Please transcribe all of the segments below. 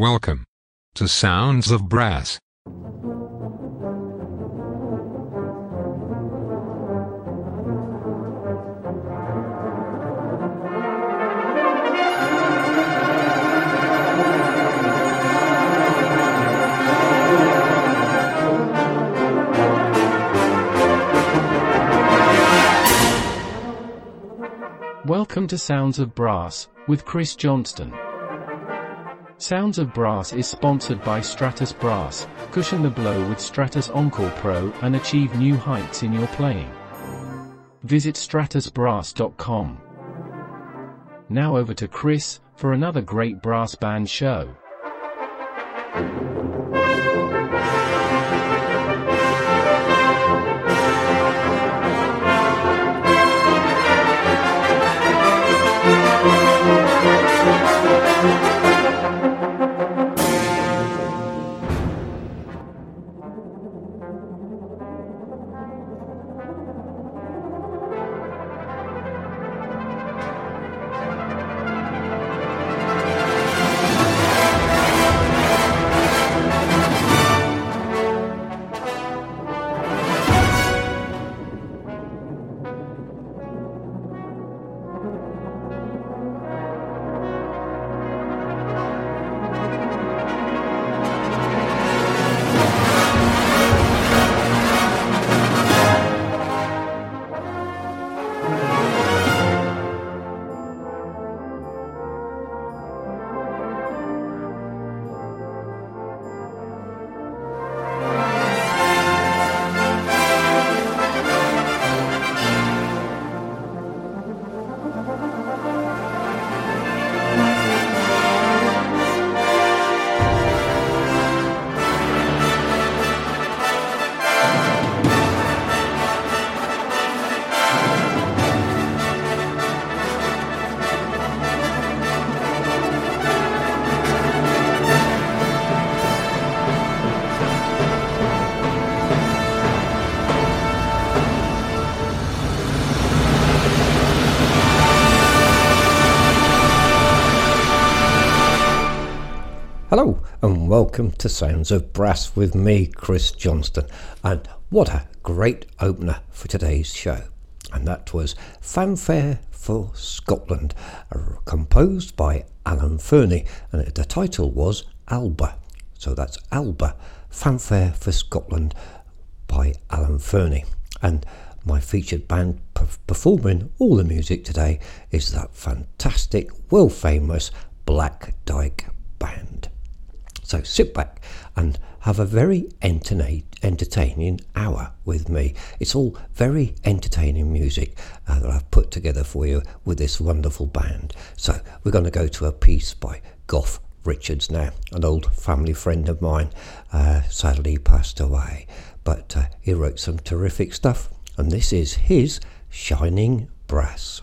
Welcome to Sounds of Brass. Welcome to Sounds of Brass with Chris Johnston. Sounds of Brass is sponsored by Stratus Brass. Cushion the blow with Stratus Encore Pro and achieve new heights in your playing. Visit stratusbrass.com. Now over to Chris for another great brass band show. And welcome to Sounds of Brass with me, Chris Johnston. And what a great opener for today's show. And that was Fanfare for Scotland, uh, composed by Alan Fernie. And the title was Alba. So that's Alba, Fanfare for Scotland by Alan Fernie. And my featured band performing all the music today is that fantastic, well famous Black Dyke Band. So sit back and have a very entertaining hour with me. It's all very entertaining music uh, that I've put together for you with this wonderful band. So we're going to go to a piece by Goff Richards now, an old family friend of mine, uh, sadly passed away. But uh, he wrote some terrific stuff, and this is his Shining Brass.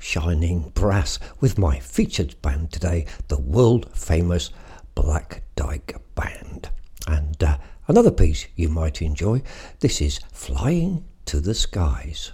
Shining Brass with my featured band today, the world famous Black Dyke Band. And uh, another piece you might enjoy this is Flying to the Skies.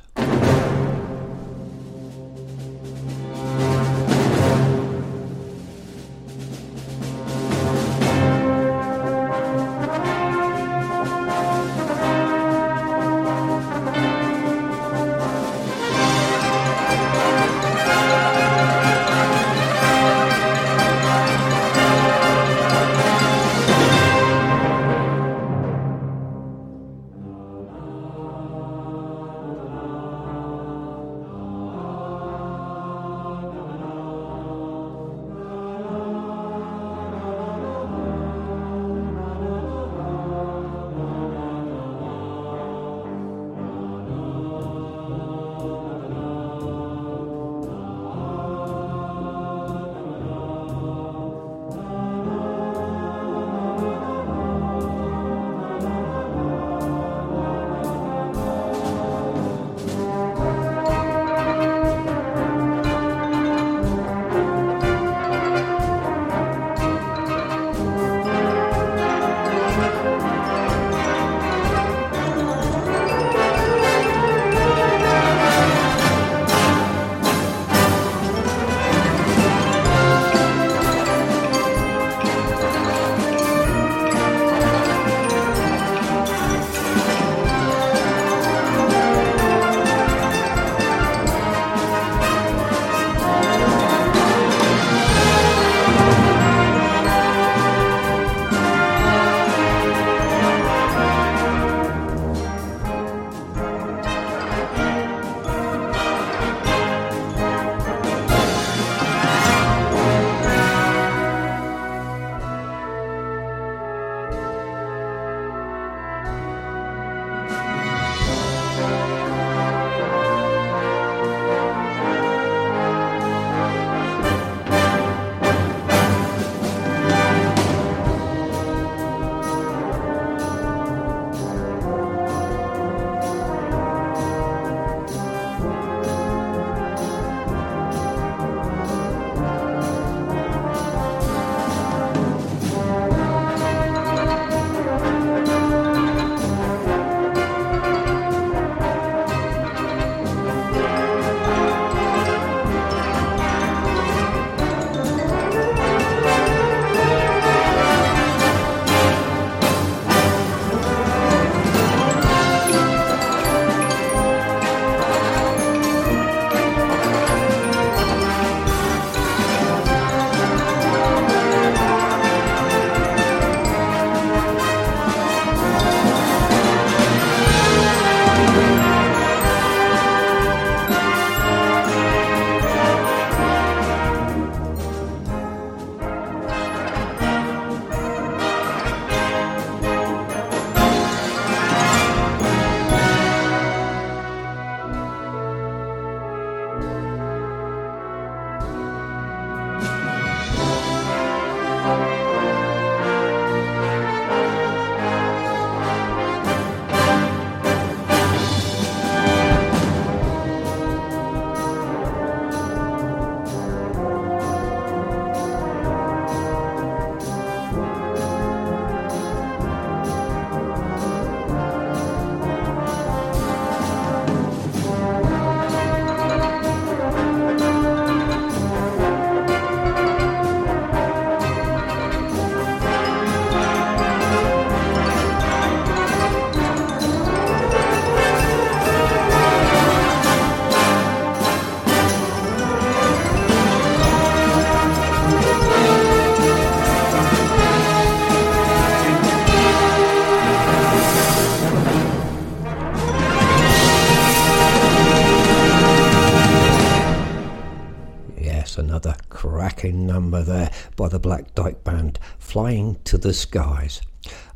The skies.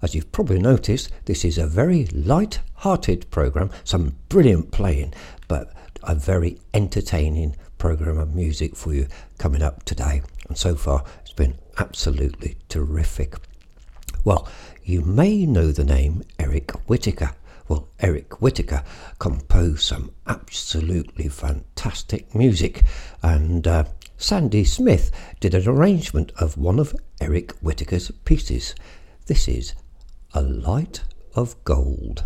As you've probably noticed, this is a very light hearted programme, some brilliant playing, but a very entertaining programme of music for you coming up today. And so far, it's been absolutely terrific. Well, you may know the name Eric Whitacre. Well, Eric Whitacre composed some absolutely fantastic music, and uh, Sandy Smith did an arrangement of one of Eric Whitacre's pieces. This is A Light of Gold.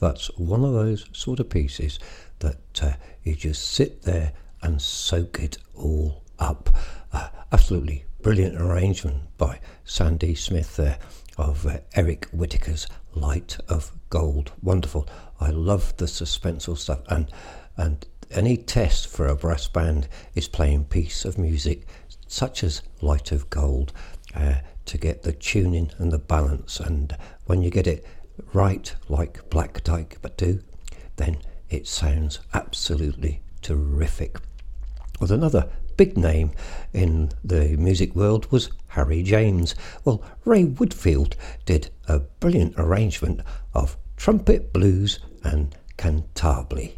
That's one of those sort of pieces that uh, you just sit there and soak it all up. Uh, absolutely brilliant arrangement by Sandy Smith there of uh, Eric Whitacre's Light of Gold. Wonderful. I love the suspenseful stuff and and any test for a brass band is playing piece of music such as Light of Gold uh, to get the tuning and the balance and when you get it right like Black Dyke but do then it sounds absolutely terrific. Another big name in the music world was Harry James. Well, Ray Woodfield did a brilliant arrangement of trumpet blues and cantabile.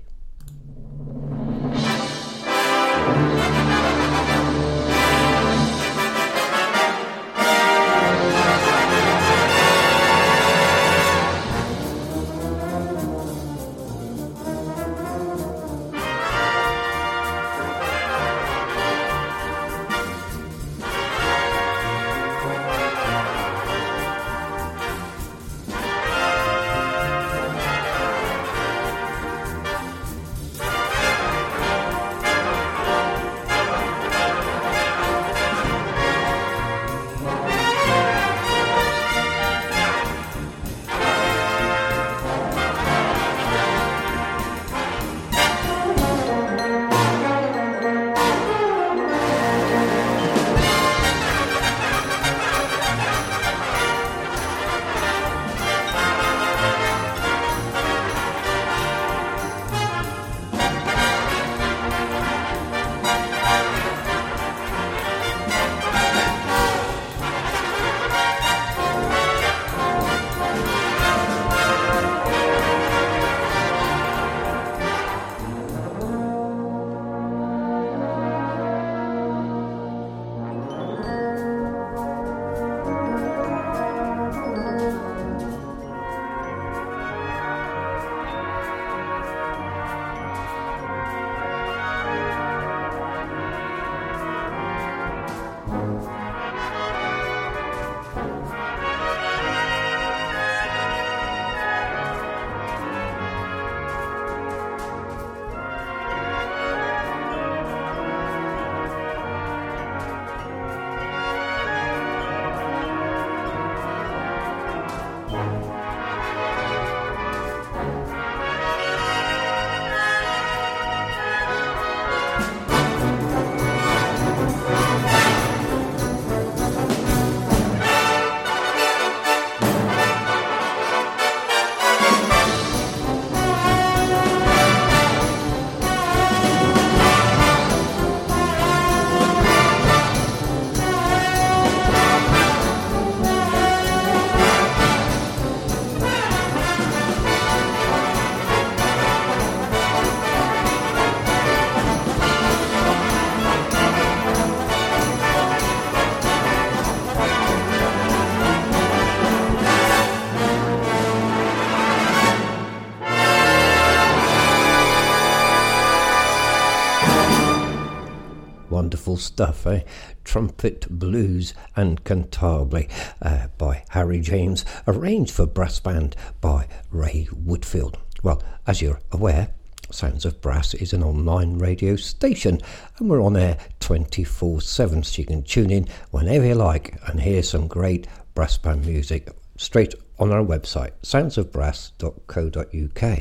Stuff, eh? Trumpet Blues and Cantabile uh, by Harry James, arranged for brass band by Ray Woodfield. Well, as you're aware, Sounds of Brass is an online radio station and we're on air 24 7 so you can tune in whenever you like and hear some great brass band music straight on our website soundsofbrass.co.uk.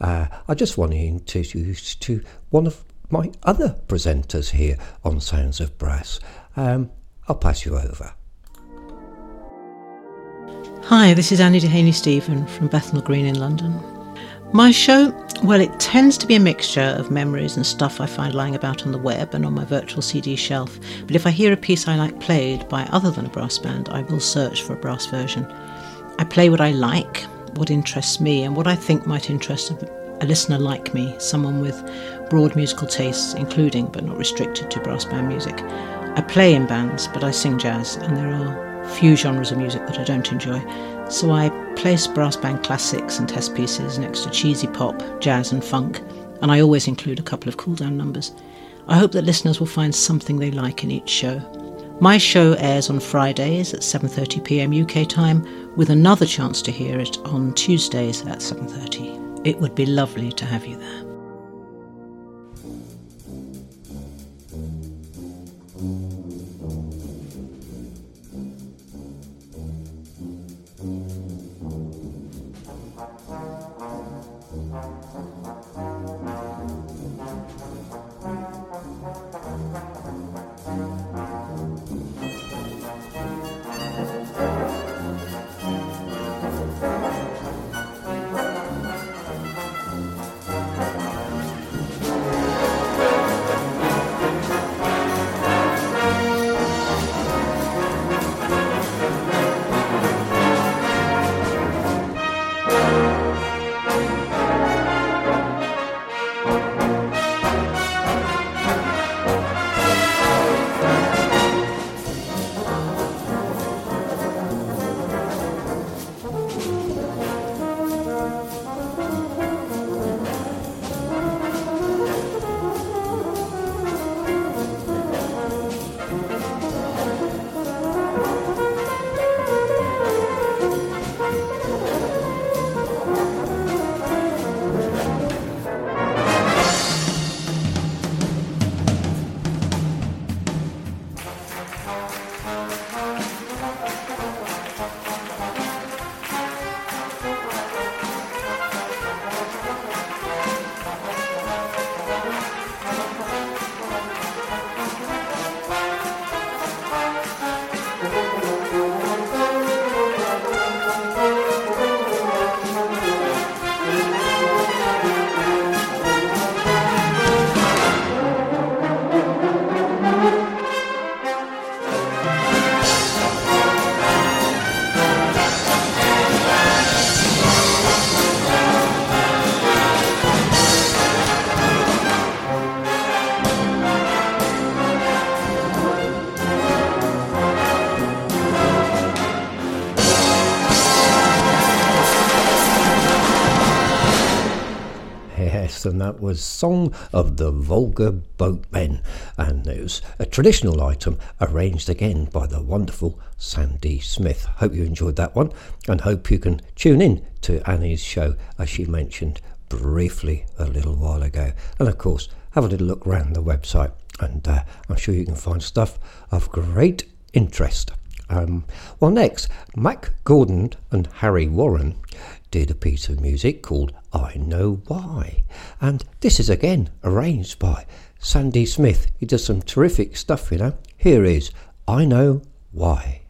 Uh, I just want to introduce to one of my other presenters here on Sounds of Brass. Um, I'll pass you over. Hi, this is Annie Dehaney Stephen from Bethnal Green in London. My show, well, it tends to be a mixture of memories and stuff I find lying about on the web and on my virtual CD shelf. But if I hear a piece I like played by other than a brass band, I will search for a brass version. I play what I like, what interests me, and what I think might interest a listener like me, someone with broad musical tastes, including but not restricted to brass band music. I play in bands, but I sing jazz, and there are few genres of music that I don't enjoy. So I place brass band classics and test pieces next to cheesy pop, jazz, and funk, and I always include a couple of cool down numbers. I hope that listeners will find something they like in each show. My show airs on Fridays at 7:30 p.m. UK time with another chance to hear it on Tuesdays at 7:30. It would be lovely to have you there. That was Song of the Volga Boatmen, and it was a traditional item arranged again by the wonderful Sandy Smith. Hope you enjoyed that one, and hope you can tune in to Annie's show, as she mentioned briefly a little while ago. And of course, have a little look around the website, and uh, I'm sure you can find stuff of great interest. Um, well, next, Mack Gordon and Harry Warren did a piece of music called I Know Why. And this is again arranged by Sandy Smith. He does some terrific stuff, you know. Here is I Know Why.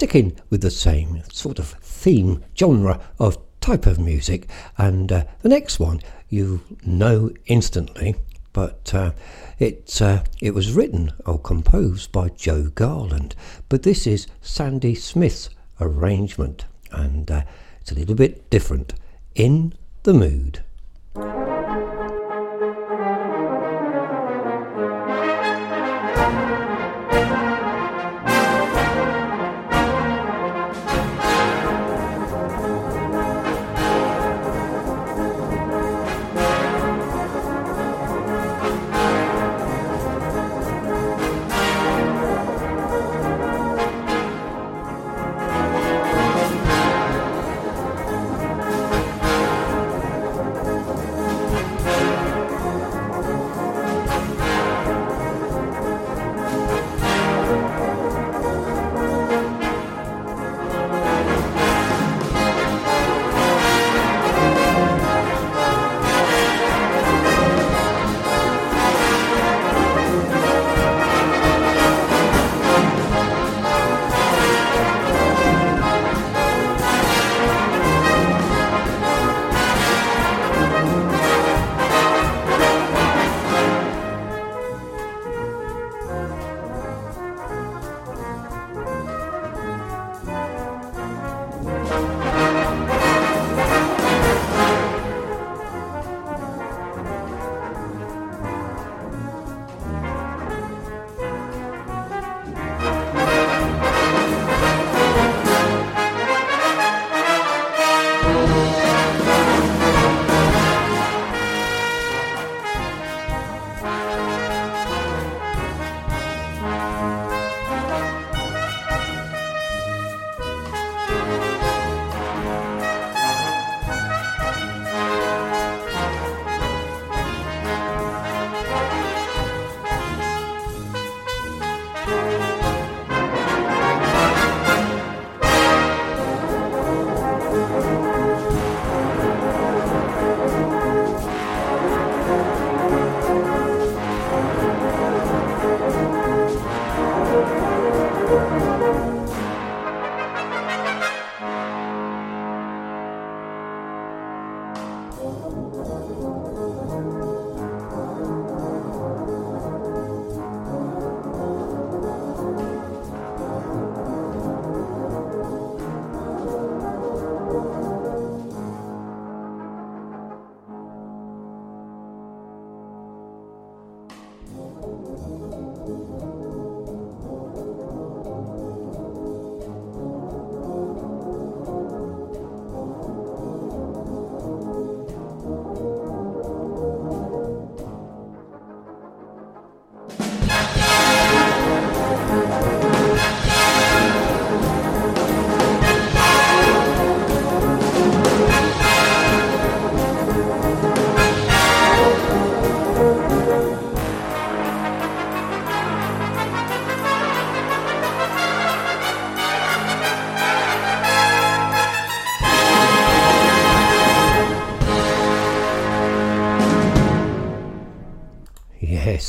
Sticking with the same sort of theme, genre of type of music. And uh, the next one you know instantly, but uh, it, uh, it was written or composed by Joe Garland. But this is Sandy Smith's arrangement, and uh, it's a little bit different. In the mood.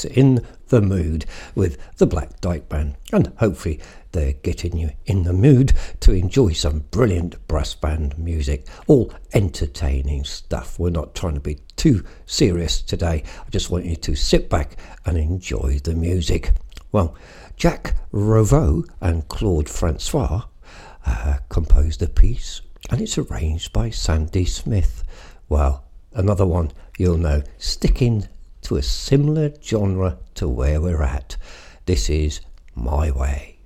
In the mood with the Black Dyke Band, and hopefully they're getting you in the mood to enjoy some brilliant brass band music, all entertaining stuff. We're not trying to be too serious today. I just want you to sit back and enjoy the music. Well, Jacques Revaux and Claude Francois uh, composed the piece, and it's arranged by Sandy Smith. Well, another one you'll know, sticking a similar genre to where we're at. This is My Way.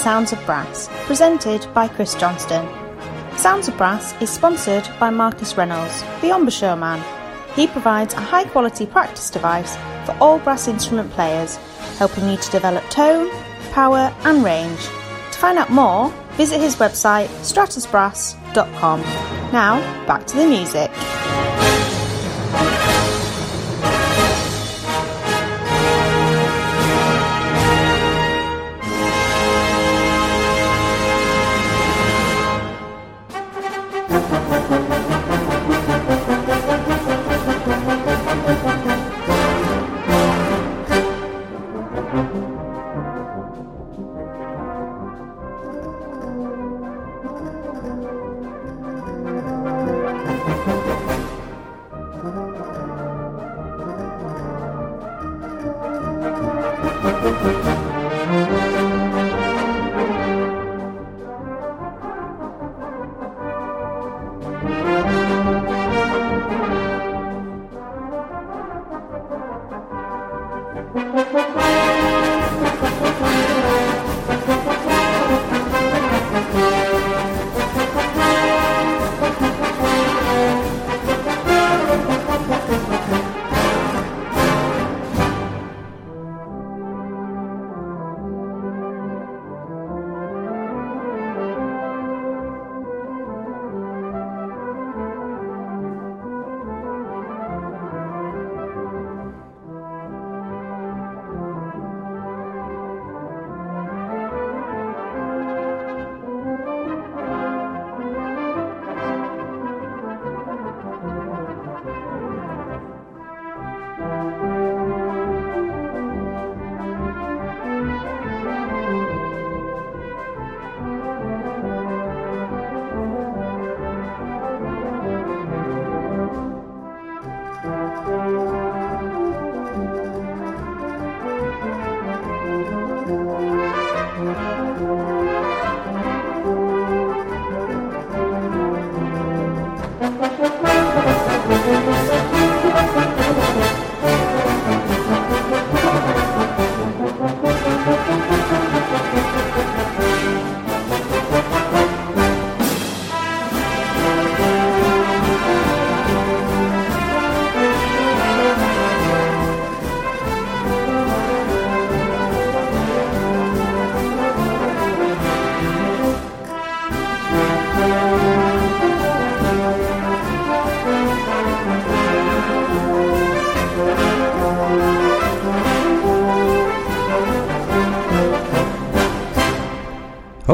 Sounds of Brass, presented by Chris Johnston. Sounds of Brass is sponsored by Marcus Reynolds, the embouchure man. He provides a high quality practice device for all brass instrument players, helping you to develop tone, power, and range. To find out more, visit his website stratusbrass.com. Now, back to the music.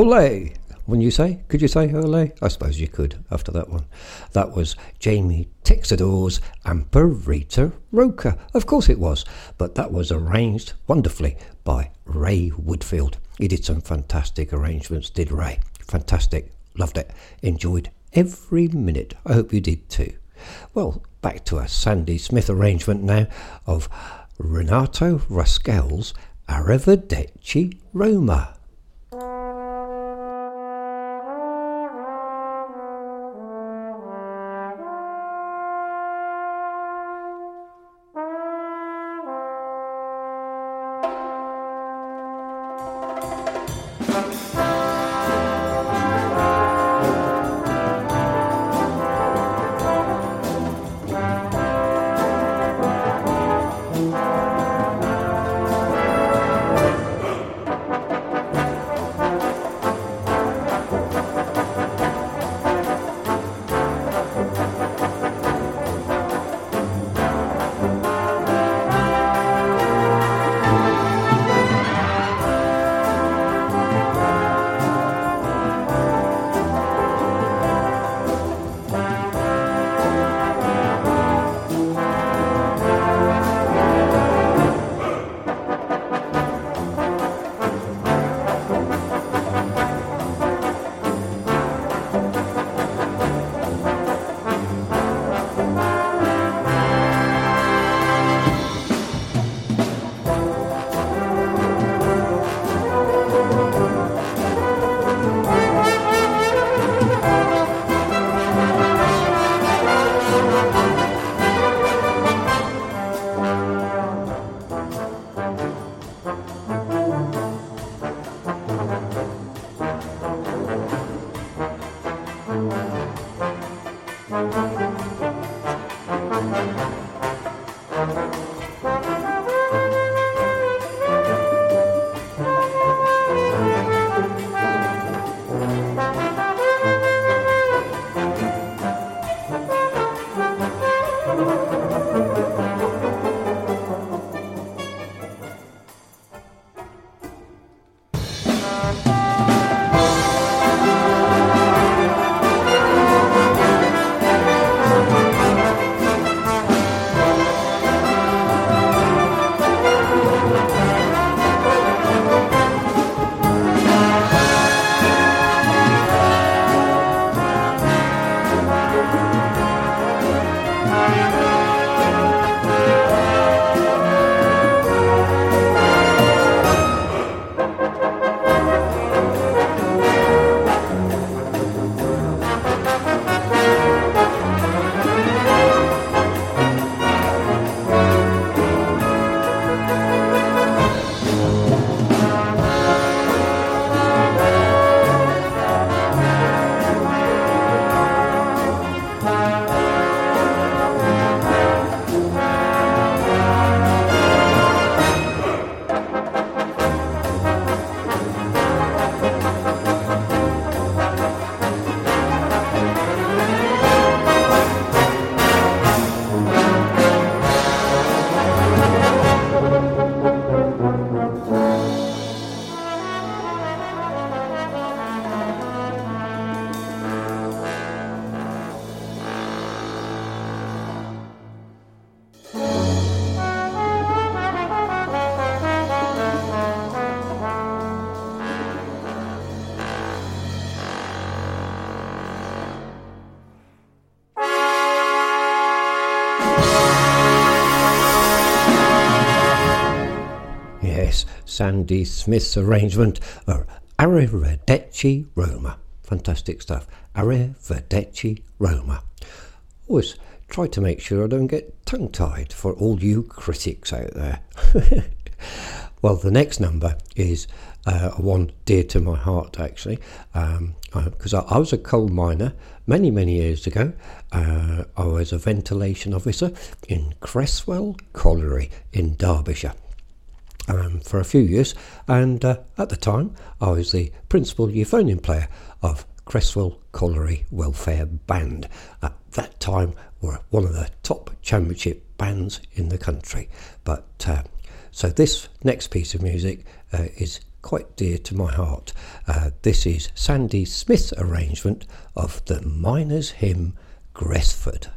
Ole! When you say, could you say ole? I suppose you could after that one. That was Jamie Texidor's Amparito Roca. Of course it was, but that was arranged wonderfully by Ray Woodfield. He did some fantastic arrangements, did Ray. Fantastic. Loved it. Enjoyed every minute. I hope you did too. Well, back to a Sandy Smith arrangement now of Renato Rascel's Arrivederci Roma. Sandy Smith's arrangement of Arrivederci Roma. Fantastic stuff. Arrivederci Roma. Always try to make sure I don't get tongue tied for all you critics out there. well, the next number is uh, one dear to my heart, actually, because um, I, I, was a coal miner many, many years ago. Uh, I was a ventilation officer in Creswell Colliery in Derbyshire. Um, for a few years, and uh, at the time I was the principal euphonium player of Creswell Colliery Welfare Band. At that time, were one of the top championship bands in the country. But uh, so this next piece of music uh, is quite dear to my heart. Uh, this is Sandy Smith's arrangement of the Miners' Hymn Gresford.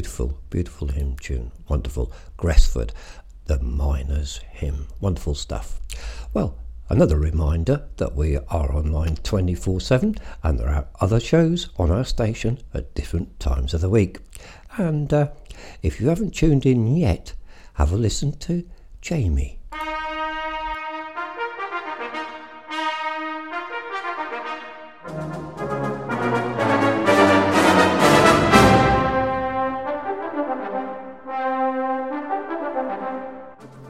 Beautiful, beautiful hymn tune. Wonderful. Gresford, the Miner's Hymn. Wonderful stuff. Well, another reminder that we are online 24 7 and there are other shows on our station at different times of the week. And uh, if you haven't tuned in yet, have a listen to Jamie.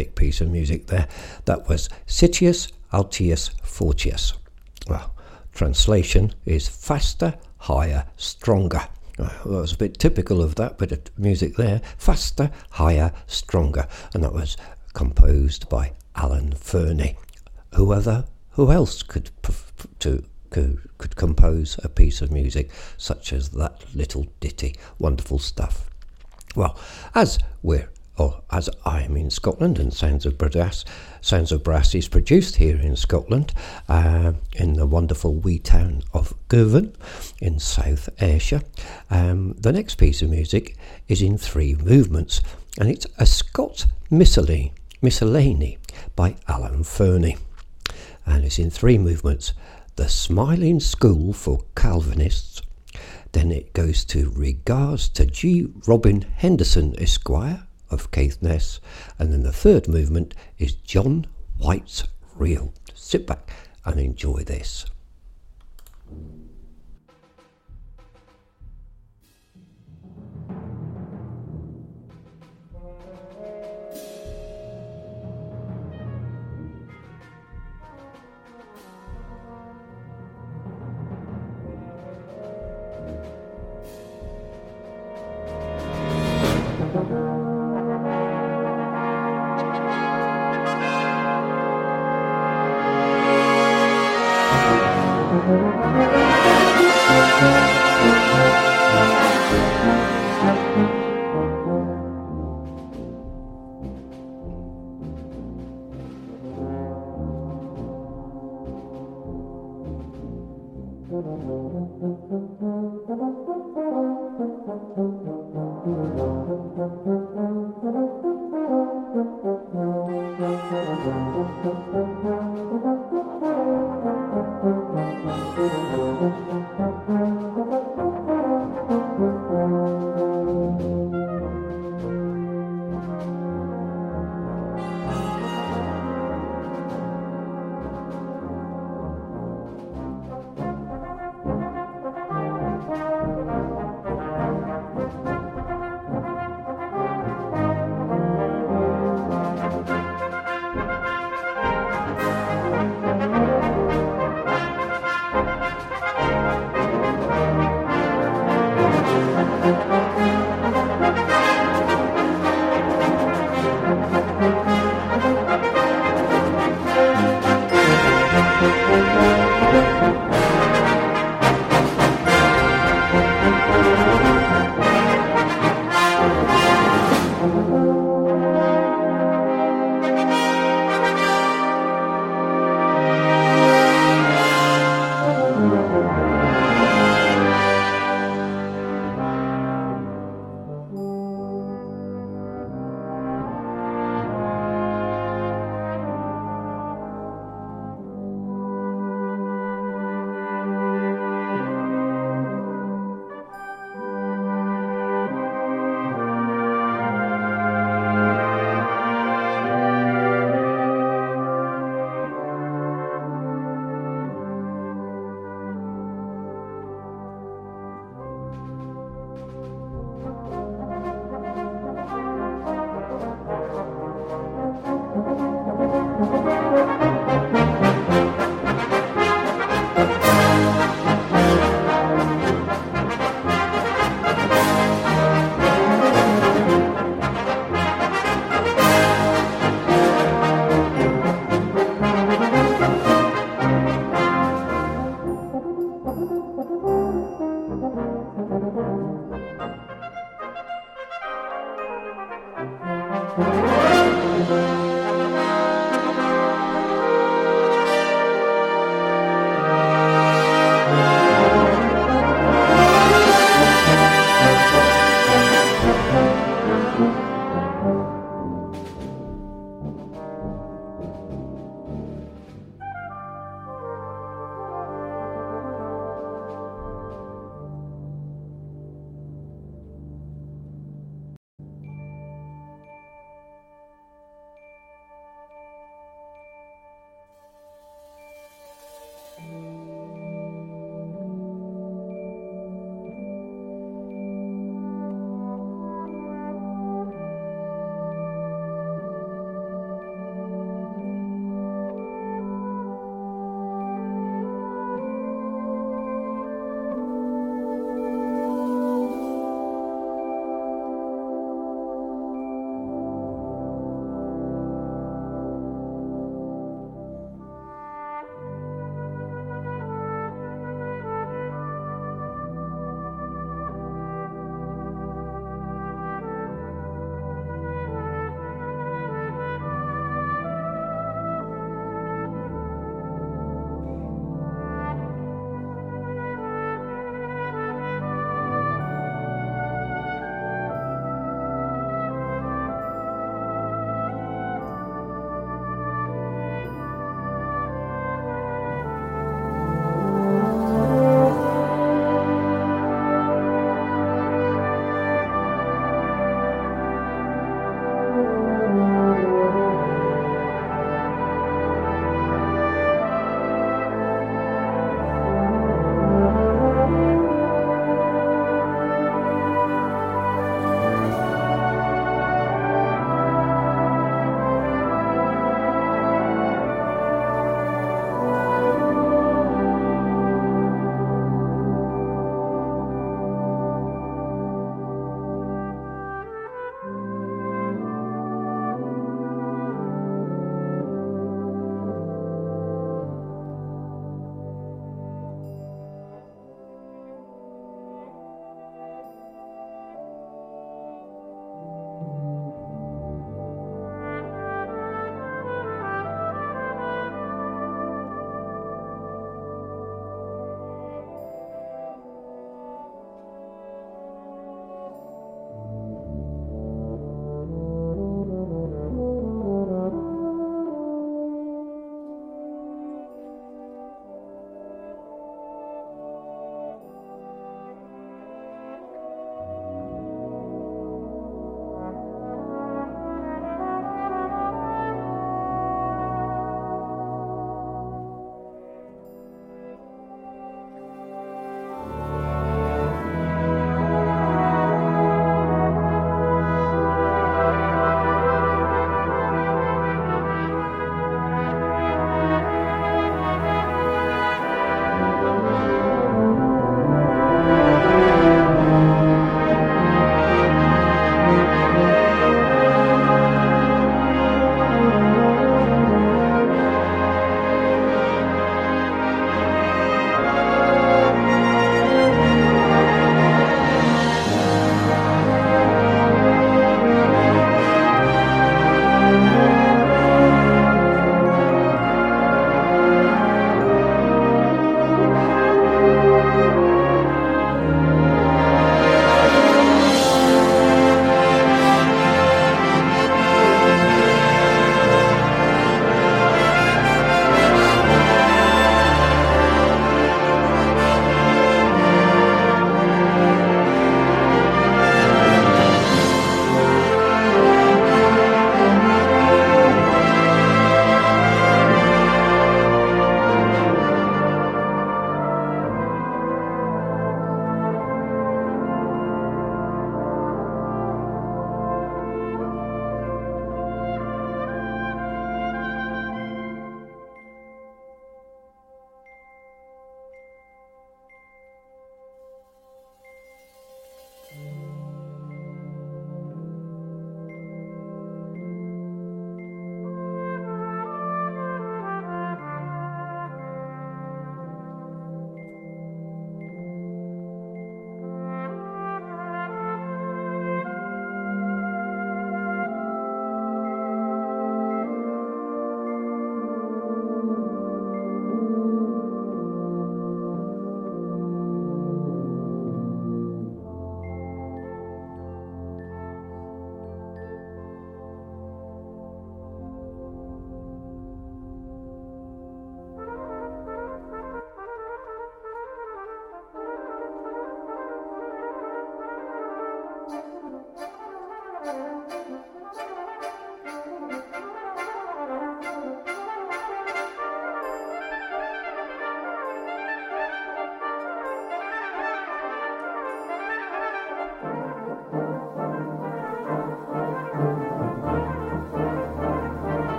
Terrific piece of music there. That was Citius Altius Fortius. Well, translation is faster, higher, stronger. Well, that was a bit typical of that bit of music there. Faster, higher, stronger. And that was composed by Alan Fernie. Who other, who else could to could, could compose a piece of music such as that little ditty? Wonderful stuff. Well, as we're or as I'm in Scotland and Sounds of Brass, Sounds of Brass is produced here in Scotland uh, in the wonderful wee town of Girvan in South Ayrshire. Um, the next piece of music is in three movements and it's a Scott Miscellany, Miscellany by Alan Fernie. And it's in three movements. The Smiling School for Calvinists, then it goes to Regards to G. Robin Henderson, Esquire, of Caithness. And then the third movement is John White's Reel. Sit back and enjoy this.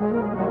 Yes,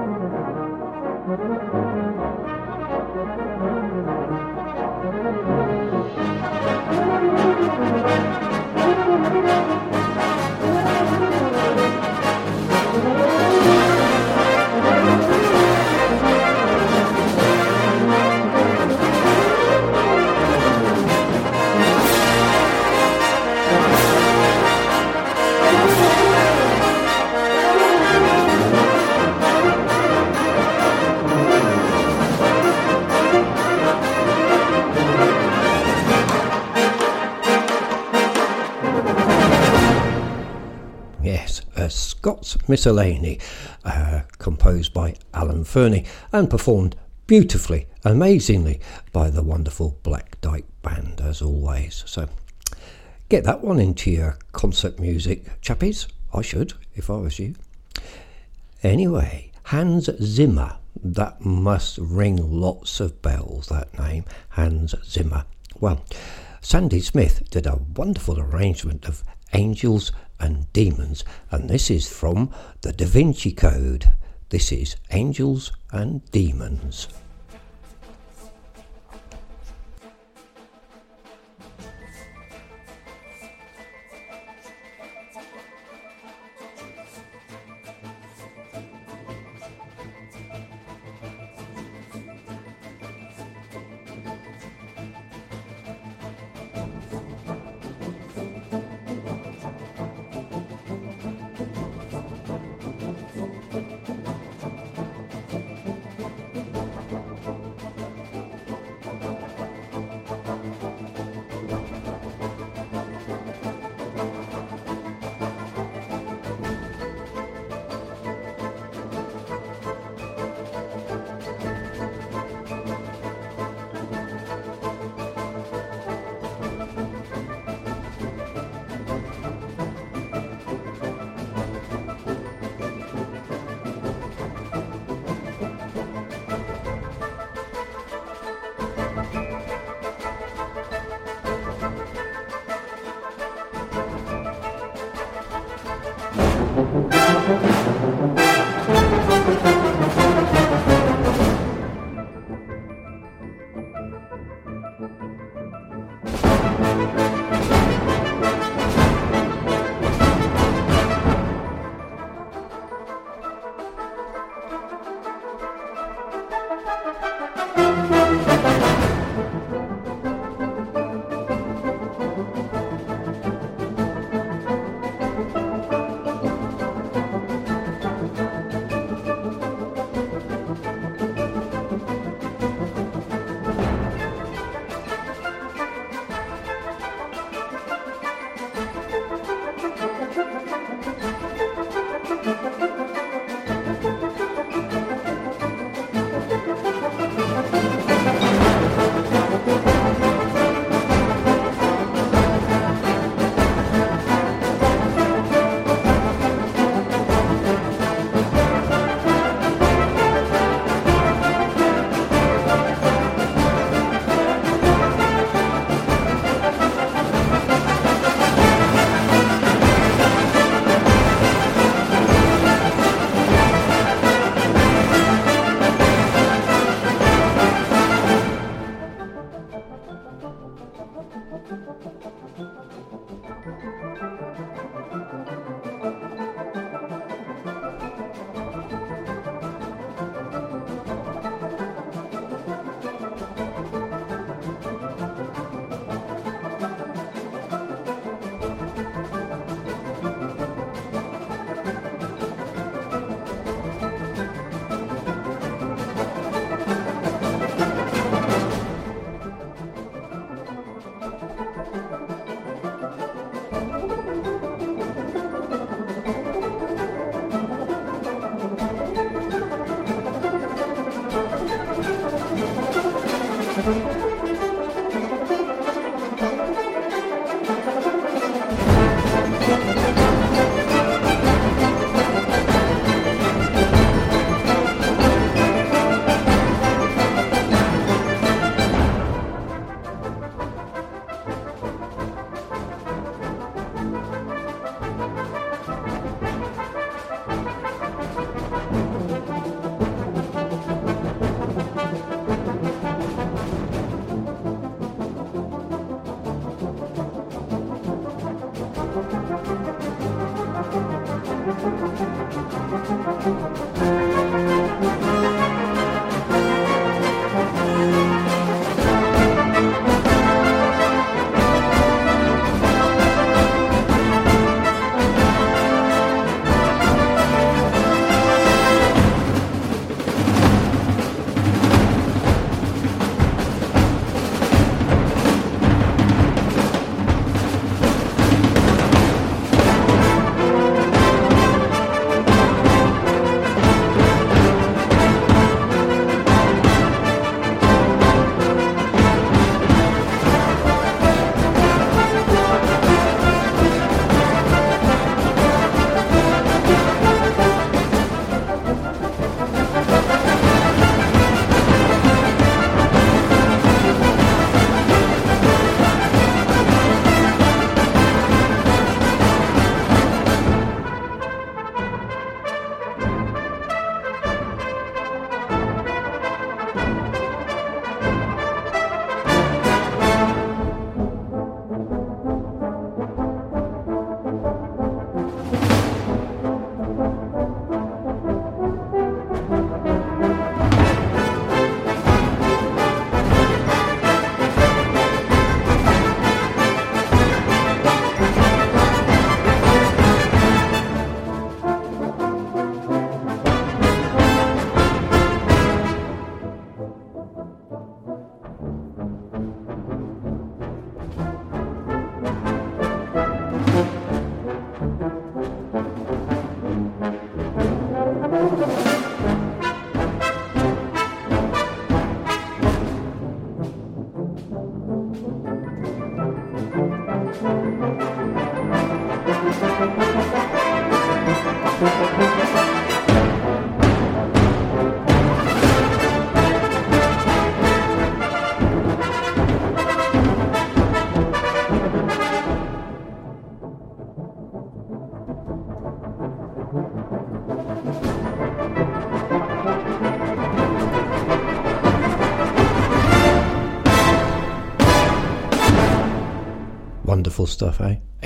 Scots Miscellany, uh, composed by Alan Fernie and performed beautifully, amazingly by the wonderful Black Dyke Band, as always. So get that one into your concert music, chappies. I should, if I was you. Anyway, Hans Zimmer. That must ring lots of bells, that name, Hans Zimmer. Well, Sandy Smith did a wonderful arrangement of Angels and Demons, and this is from the Da Vinci Code. This is Angels and Demons.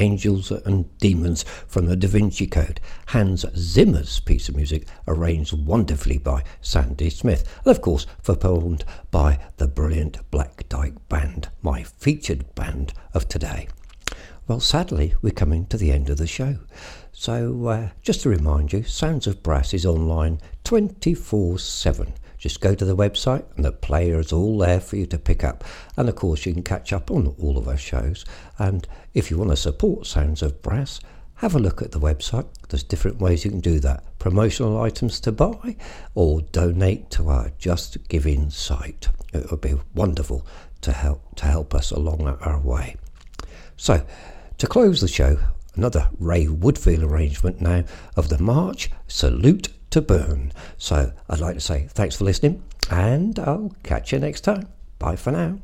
Angels and Demons from the Da Vinci Code. Hans Zimmer's piece of music, arranged wonderfully by Sandy Smith, and of course performed by the brilliant Black Dyke Band, my featured band of today. Well, sadly, we're coming to the end of the show. So, uh, just to remind you, Sounds of Brass is online 24 7. Just go to the website and the player is all there for you to pick up. And of course, you can catch up on all of our shows. And if you want to support Sounds of Brass, have a look at the website. There's different ways you can do that. Promotional items to buy or donate to our Just Giving site. It would be wonderful to help to help us along our way. So, to close the show, another Ray Woodfield arrangement now of the March Salute to burn. So I'd like to say thanks for listening, and I'll catch you next time. Bye for now.